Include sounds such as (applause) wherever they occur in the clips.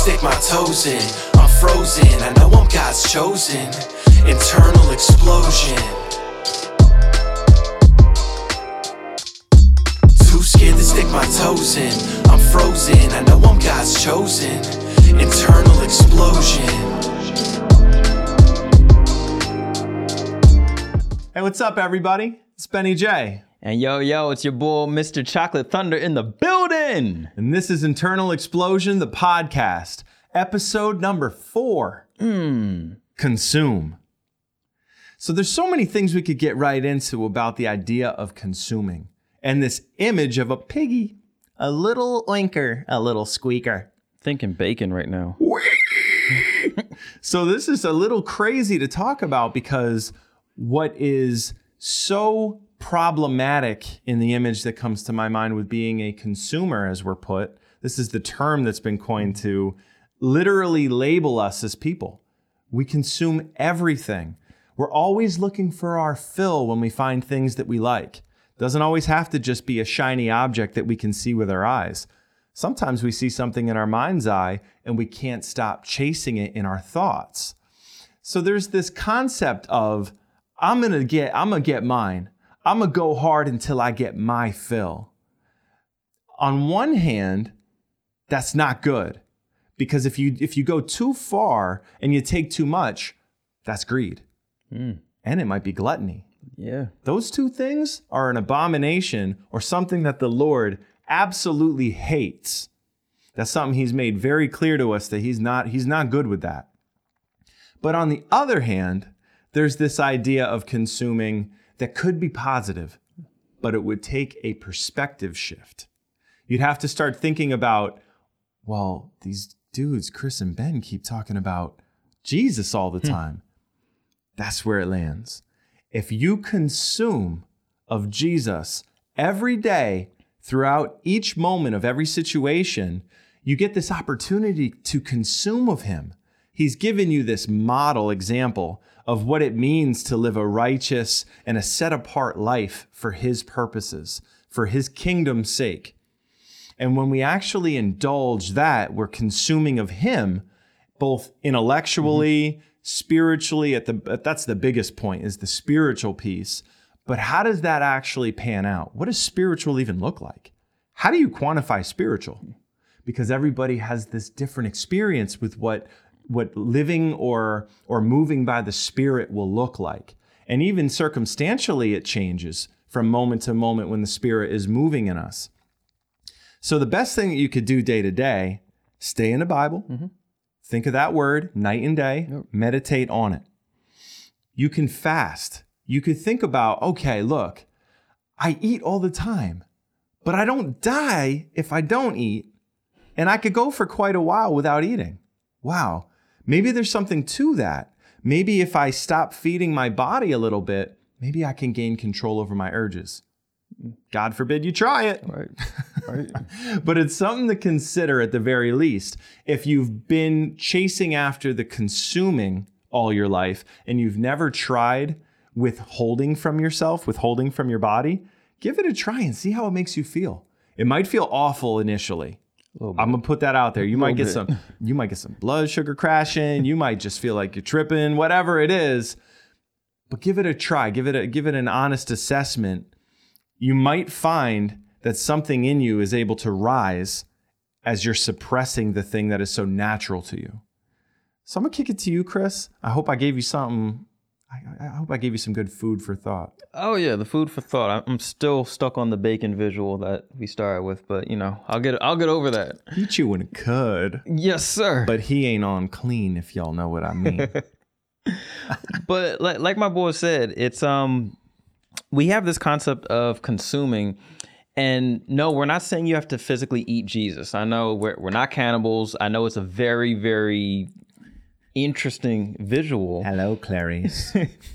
stick my toes in. I'm frozen, I know I'm God's chosen. Internal explosion. Too scared to stick my toes in. I'm frozen, I know I'm God's chosen. Internal explosion. Hey, what's up, everybody? It's Benny Jay. And yo, yo, it's your boy, Mr. Chocolate Thunder in the building. And this is Internal Explosion, the podcast, episode number four hmm. Consume. So, there's so many things we could get right into about the idea of consuming and this image of a piggy, a little oinker, a little squeaker. Thinking bacon right now. (laughs) So, this is a little crazy to talk about because what is so problematic in the image that comes to my mind with being a consumer, as we're put, this is the term that's been coined to literally label us as people. We consume everything. We're always looking for our fill when we find things that we like. Doesn't always have to just be a shiny object that we can see with our eyes. Sometimes we see something in our mind's eye and we can't stop chasing it in our thoughts. So there's this concept of I'm gonna get I'm gonna get mine. I'm gonna go hard until I get my fill. On one hand, that's not good because if you if you go too far and you take too much, that's greed, hmm. and it might be gluttony. Yeah. Those two things are an abomination or something that the Lord absolutely hates. That's something he's made very clear to us that he's not he's not good with that. But on the other hand, there's this idea of consuming that could be positive, but it would take a perspective shift. You'd have to start thinking about, well, these dudes, Chris and Ben, keep talking about Jesus all the hmm. time. That's where it lands. If you consume of Jesus every day throughout each moment of every situation, you get this opportunity to consume of him. He's given you this model example of what it means to live a righteous and a set apart life for his purposes, for his kingdom's sake. And when we actually indulge that, we're consuming of him both intellectually, spiritually at the that's the biggest point is the spiritual piece. But how does that actually pan out? What does spiritual even look like? How do you quantify spiritual? Because everybody has this different experience with what what living or or moving by the spirit will look like. And even circumstantially it changes from moment to moment when the spirit is moving in us. So the best thing that you could do day to day, stay in the Bible. Mm-hmm. Think of that word night and day, meditate on it. You can fast. You could think about, okay, look, I eat all the time, but I don't die if I don't eat. And I could go for quite a while without eating. Wow. Maybe there's something to that. Maybe if I stop feeding my body a little bit, maybe I can gain control over my urges. God forbid you try it. Right. (laughs) Right. but it's something to consider at the very least. If you've been chasing after the consuming all your life and you've never tried withholding from yourself, withholding from your body, give it a try and see how it makes you feel. It might feel awful initially. I'm gonna put that out there. You might get bit. some (laughs) you might get some blood sugar crashing, you might just feel like you're tripping, whatever it is. But give it a try. Give it a give it an honest assessment. You might find that something in you is able to rise as you're suppressing the thing that is so natural to you. So I'm gonna kick it to you, Chris. I hope I gave you something. I, I hope I gave you some good food for thought. oh yeah, the food for thought. I'm- still stuck on the bacon visual that we started with, but you know, I'll get I'll get over that. He chewing cud, Yes, sir. but he ain't on clean. If y'all know what I mean. (laughs) but like, like my boy said, it's um we have this concept of consuming and no, we're not saying you have to physically eat Jesus. I know we're we're not cannibals. I know it's a very very interesting visual. Hello, Clarice.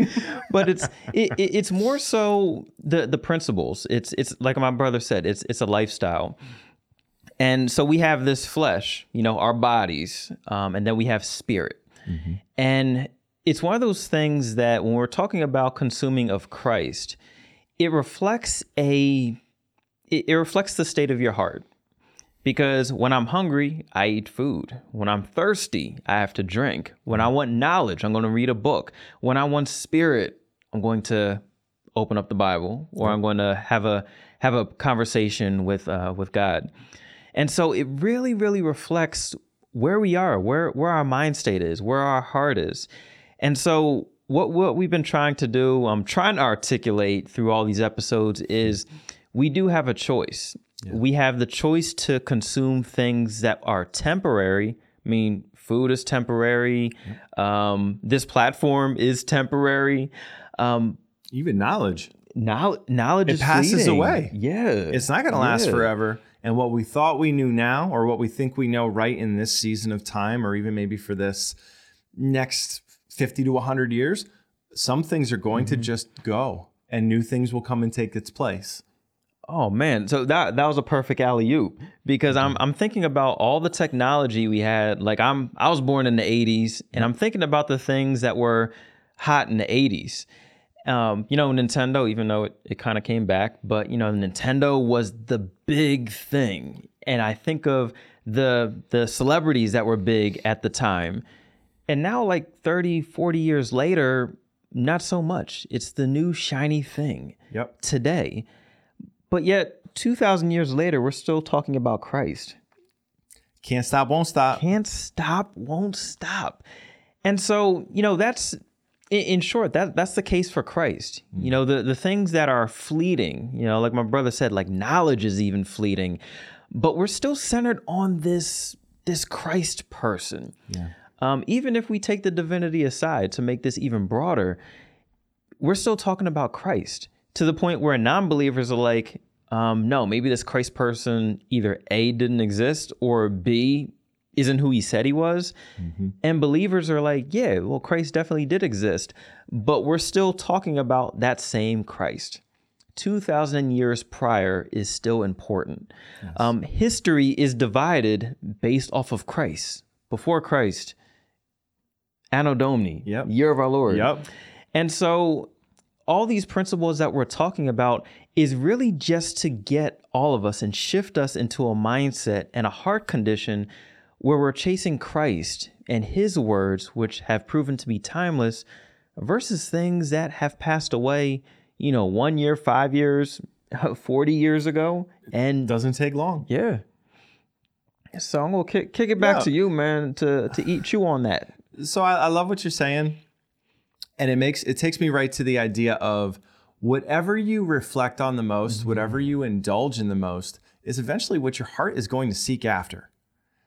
(laughs) but it's it, it- it's more so the the principles. It's it's like my brother said. It's it's a lifestyle, and so we have this flesh, you know, our bodies, um, and then we have spirit, and it's one of those things that when we're talking about consuming of Christ, it reflects a it, it reflects the state of your heart Because when I'm hungry, I eat food. When I'm thirsty, I have to drink. When I want knowledge, I'm going to read a book. When I want spirit, I'm going to open up the Bible or I'm going to have a have a conversation with uh, with God. And so it really, really reflects where we are, where where our mind state is, where our heart is. And so what what we've been trying to do, I'm trying to articulate through all these episodes is we do have a choice. Yeah. We have the choice to consume things that are temporary. I mean, food is temporary. Um, this platform is temporary. Um, Even knowledge. Now, knowledge it passes fleeting. away. Yeah, it's not going to last yeah. forever. And what we thought we knew now, or what we think we know right in this season of time, or even maybe for this next 50 to 100 years, some things are going mm-hmm. to just go and new things will come and take its place. Oh man, so that that was a perfect alley oop because I'm I'm thinking about all the technology we had. Like I'm I was born in the '80s, and I'm thinking about the things that were hot in the '80s. Um, you know, Nintendo, even though it, it kind of came back, but you know, Nintendo was the big thing, and I think of the the celebrities that were big at the time, and now like 30, 40 years later, not so much. It's the new shiny thing. Yep. Today but yet, 2,000 years later, we're still talking about Christ. Can't stop, won't stop. Can't stop, won't stop. And so, you know, that's in short, that that's the case for Christ. Mm. You know, the the things that are fleeting, you know, like my brother said, like knowledge is even fleeting, but we're still centered on this this Christ person. Yeah. Um, even if we take the divinity aside to make this even broader, we're still talking about Christ to the point where non-believers are like, um, no, maybe this Christ person either A didn't exist or B isn't who he said he was. Mm-hmm. And believers are like, yeah, well, Christ definitely did exist, but we're still talking about that same Christ. 2,000 years prior is still important. Yes. Um, history is divided based off of Christ. Before Christ, Anno Domini, yep. year of our Lord. Yep. And so all these principles that we're talking about is really just to get all of us and shift us into a mindset and a heart condition where we're chasing Christ and his words, which have proven to be timeless, versus things that have passed away, you know, one year, five years, (laughs) 40 years ago. And it doesn't take long. Yeah. So I'm gonna kick, kick it back yeah. to you, man, to to eat you on that. So I, I love what you're saying and it makes it takes me right to the idea of whatever you reflect on the most, mm-hmm. whatever you indulge in the most, is eventually what your heart is going to seek after.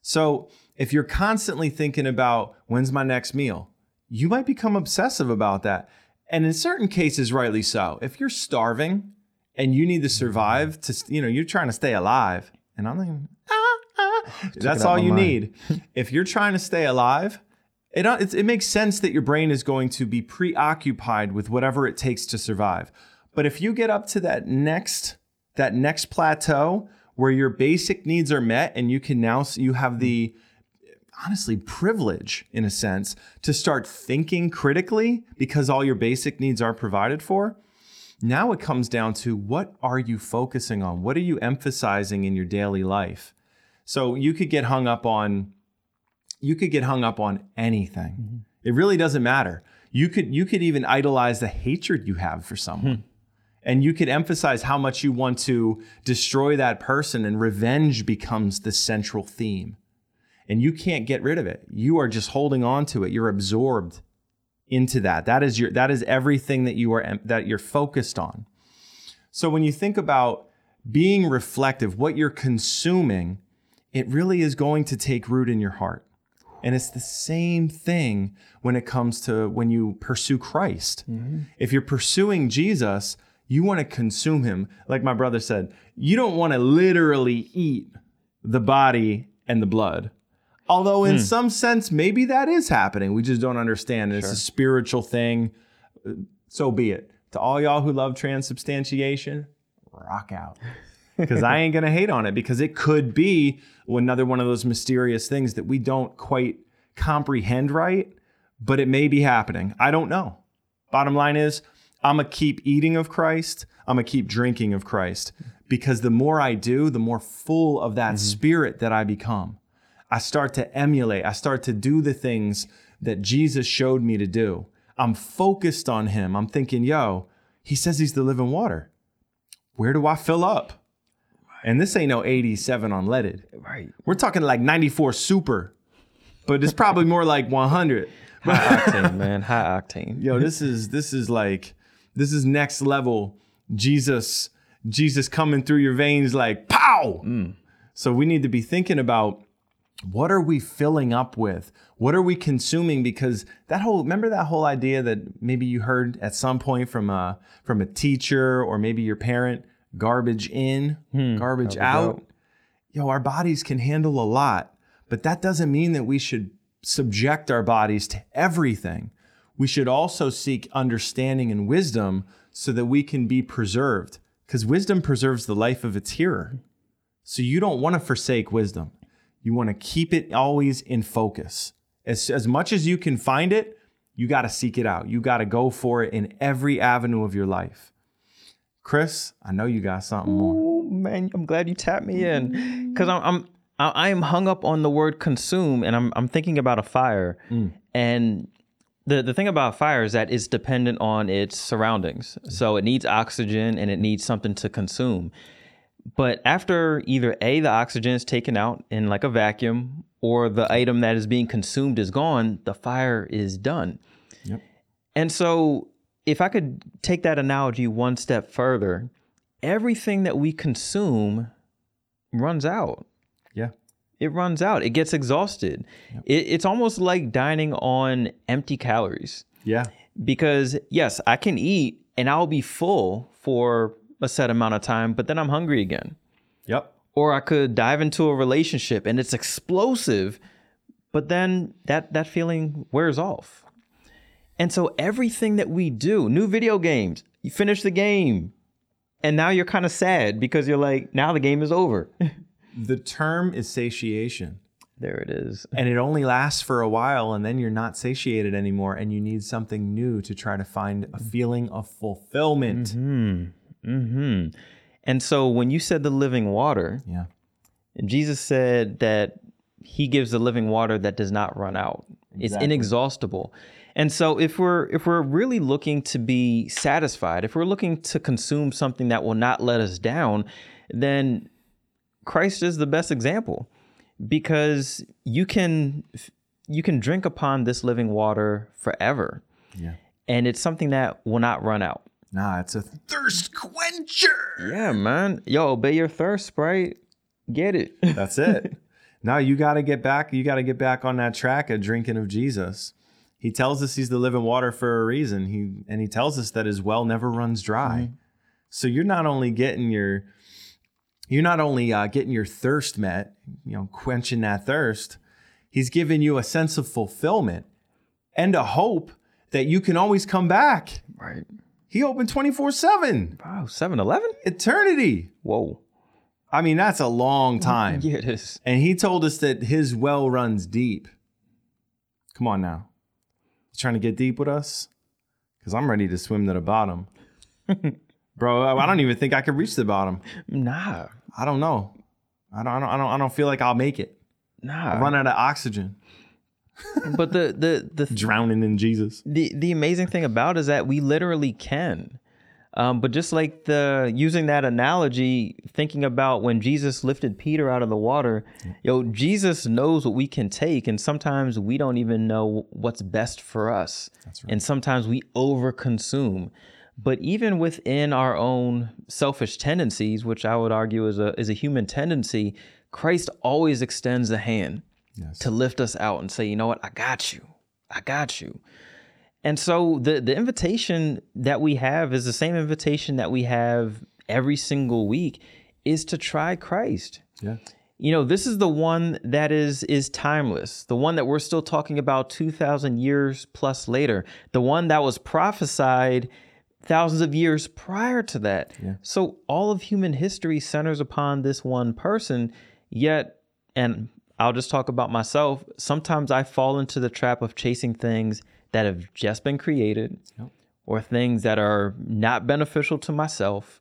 So if you're constantly thinking about when's my next meal, you might become obsessive about that. And in certain cases, rightly so. If you're starving and you need to survive to, you know, you're trying to stay alive, and I'm like, ah, ah, that's all you mind. need. (laughs) if you're trying to stay alive, it, uh, it, makes sense that your brain is going to be preoccupied with whatever it takes to survive. But if you get up to that next that next plateau where your basic needs are met and you can now you have the honestly privilege in a sense to start thinking critically because all your basic needs are provided for now it comes down to what are you focusing on what are you emphasizing in your daily life so you could get hung up on you could get hung up on anything. Mm-hmm. It really doesn't matter. You could you could even idolize the hatred you have for someone. Hmm. And you could emphasize how much you want to destroy that person and revenge becomes the central theme. And you can't get rid of it. You are just holding on to it. You're absorbed into that. That is your that is everything that you are that you're focused on. So when you think about being reflective, what you're consuming, it really is going to take root in your heart. And it's the same thing when it comes to when you pursue Christ. Mm-hmm. If you're pursuing Jesus, you want to consume him. Like my brother said, you don't want to literally eat the body and the blood. Although, in mm. some sense, maybe that is happening. We just don't understand. Sure. It's a spiritual thing. So be it. To all y'all who love transubstantiation, rock out (laughs) because I (laughs) ain't gonna hate on it because it could be another one of those mysterious things that we don't quite comprehend right, but it may be happening. I don't know. Bottom line is, I'm going to keep eating of Christ. I'm going to keep drinking of Christ because the more I do, the more full of that mm-hmm. spirit that I become. I start to emulate, I start to do the things that Jesus showed me to do. I'm focused on him. I'm thinking, yo, he says he's the living water. Where do I fill up? And this ain't no 87 unleaded. Right. We're talking like 94 super, but it's probably more like 100. High octane, man. High octane. Yo, this is this is like this is next level. Jesus, Jesus coming through your veins like pow. Mm. So we need to be thinking about what are we filling up with? What are we consuming? Because that whole remember that whole idea that maybe you heard at some point from a from a teacher or maybe your parent, garbage in, garbage, out. out. Yo, our bodies can handle a lot, but that doesn't mean that we should subject our bodies to everything. We should also seek understanding and wisdom so that we can be preserved, because wisdom preserves the life of its hearer. So you don't want to forsake wisdom. You want to keep it always in focus. As, as much as you can find it, you got to seek it out. You got to go for it in every avenue of your life. Chris, I know you got something more. Oh man, I'm glad you tapped me in because I'm I'm I am hung up on the word consume, and I'm I'm thinking about a fire, mm. and the the thing about fire is that it's dependent on its surroundings, so it needs oxygen and it needs something to consume. But after either a the oxygen is taken out in like a vacuum, or the item that is being consumed is gone, the fire is done. Yep. And so, if I could take that analogy one step further, everything that we consume runs out. Yeah. It runs out. It gets exhausted. It, it's almost like dining on empty calories Yeah. because, yes, I can eat and I'll be full for a set amount of time, but then I'm hungry again. Yep. Or I could dive into a relationship and it's explosive, but then that, that feeling wears off. And so everything that we do, new video games, you finish the game, and now you're kind of sad because you're like, now the game is over. (laughs) The term is satiation. there it is. and it only lasts for a while and then you're not satiated anymore and you need something new to try to find a feeling of fulfillment Mm-hmm. Mm-hmm. And so when you said the living water, yeah Jesus said that he gives the living water that does not run out. It's inexhaustible. And so if we're if we're really looking to be satisfied, if we're looking to consume something that will not let us down, then Christ is the best example because you can you can drink upon this living water forever. yeah And it's something that will not run out. nah it's a thirst quencher Yeah, man. Yo, obey your thirst, Sprite. Get it. that's it (laughs) now you got to get back you got to get back on that track of drinking of jesus he tells us he's the living water for a reason. He and he tells us that his well never runs dry. So you're not only getting your you're not only uh, getting your thirst met you know quenching that thirst he's giving you a sense of fulfillment and a hope that you can always come back. Right. he opened 24-7 Wow, 7 Eleven? eternity. Whoa. i mean that's a long (laughs) time. Yeah, it is. and he told us that his well runs deep. Come on now trying to get deep with us because i'm ready to swim to the bottom (laughs) bro I- don't even think i could reach the bottom Nah. I don't know. I don't, I don't, I don't, I don't feel like I'll make it. Nah. I run out of oxygen, But the the the (laughs) drowning in Jesus. the the amazing thing about it is that we literally can. Um, but just like the using that analogy, thinking about when Jesus lifted Peter out of the water, yo, Jesus knows what we can take, and sometimes we don't even know what's best for us. That's right. And sometimes we overconsume. But even within our own selfish tendencies, which I would argue is a is a human tendency, Christ always extends a hand Yes. to lift us out and say, you know what, I got you. I got you. And so the the invitation that we have is the same invitation that we have every single week is to try Christ. Yeah. You know, this is the one that is is timeless. The one that we're still talking about 2000 years plus later. The one that was prophesied thousands of years prior to that. Yeah. So all of human history centers upon this one person, yet and I'll just talk about myself. Sometimes I fall into the trap of chasing things that have just been created Yep. or things that are not beneficial to myself.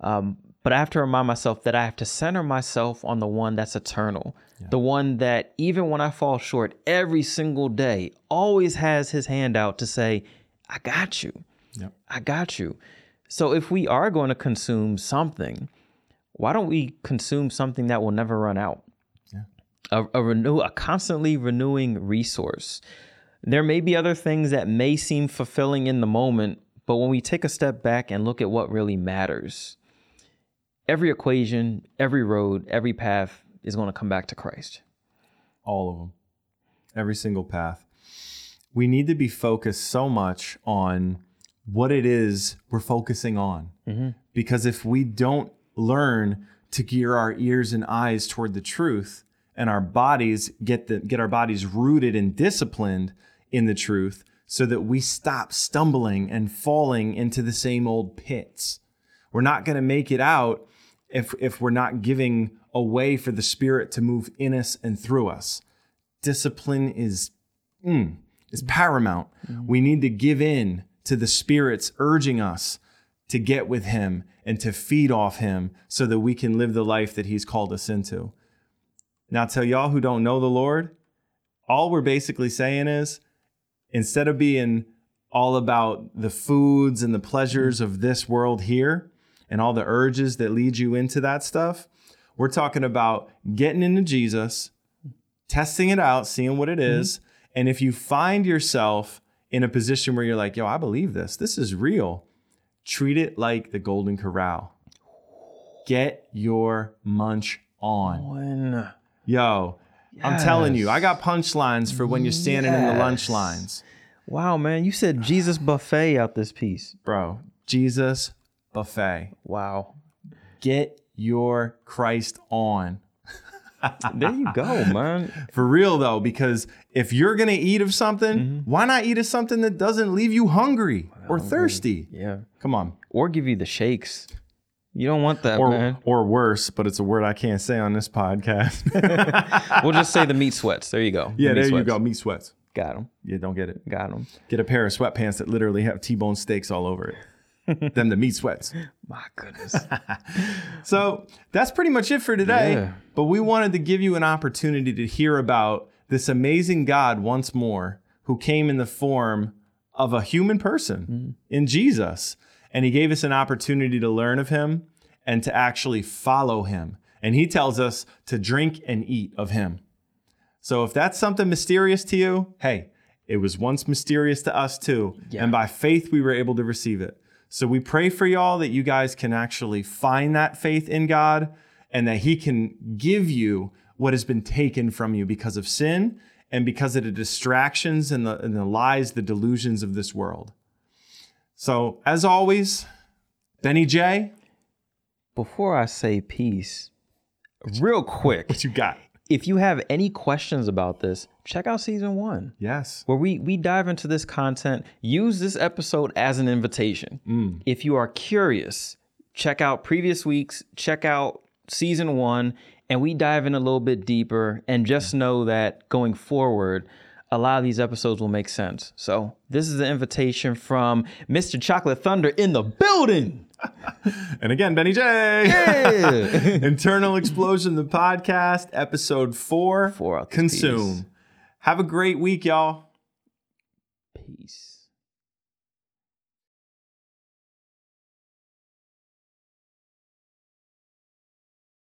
Um, but I have to remind myself that I have to center myself on the one that's eternal, the one that even when I fall short every single day, always has his hand out to say, I got you. Yep. I got you. So if we are going to consume something, why don't we consume something that will never run out? A, a renew a constantly renewing resource. There may be other things that may seem fulfilling in the moment, but when we take a step back and look at what really matters, every equation, every road, every path is going to come back to Christ. all of them every single path. We need to be focused so much on what it is we're focusing on. Mm-hmm. Because if we don't learn to gear our ears and eyes toward the truth and our bodies get the get our bodies rooted and disciplined in the truth so that we stop stumbling and falling into the same old pits. We're not going to make it out if if we're not giving a way for the spirit to move in us and through us. Discipline is mm, is paramount. We need to give in to the spirit's urging us to get with him and to feed off him so that we can live the life that he's called us into now to y'all who don't know the lord all we're basically saying is instead of being all about the foods and the pleasures of this world here and all the urges that lead you into that stuff, we're talking about getting into Jesus, testing it out, seeing what it is, mm-hmm. And if you find yourself in a position where you're like, yo, I believe this, this is real, treat it like the Golden Corral. Get your munch on. When Yo, I'm telling you, I got punchlines for when you're standing in the lunch lines. wow, man, you said Jesus buffet out this piece. Bro, Jesus buffet. Wow. Get your Christ on. (laughs) There you go, man. For real though, because if you're gonna eat of something, Mm-hmm. why not eat of something that doesn't leave you hungry or thirsty? Yeah. Come on. Or give you the shakes. You don't want that, Or man. or worse, but it's a word I can't say on this podcast. (laughs) We'll just say the meat sweats. There you go. Yeah, meat there you sweats. go. Meat sweats. Got them. Yeah, don't get it. Got them. Get a pair of sweatpants that literally have T-bone steaks all over it. (laughs) Them the meat sweats. My goodness. (laughs) So that's pretty much it for today. Yeah. But we wanted to give you an opportunity to hear about this amazing God once more who came in the form of a human person mm. in Jesus. And he gave us an opportunity to learn of him and to actually follow him. And he tells us to drink and eat of him. So if that's something mysterious to you, hey, it was once mysterious to us too. Yeah. And by faith, we were able to receive it. So we pray for y'all that you guys can actually find that faith in God and that He can give you what has been taken from you because of sin and because of the distractions and the, and the lies, the delusions of this world. So, as always, Benny Jay, Before I say peace, real quick, what you got? if you have any questions about this, check out season one. Yes. where we we dive into this content. Use this episode as an invitation. Mm. If you are curious, check out previous weeks, check out season one, and we dive in a little bit deeper. And just know that going forward, a lot of these episodes will make sense. So this is the invitation from Mr. Chocolate Thunder in the building. (laughs) And again, Benny Jay. Yeah. (laughs) Internal Explosion, the podcast, episode four. Four Consume. Have a great week, y'all. Peace.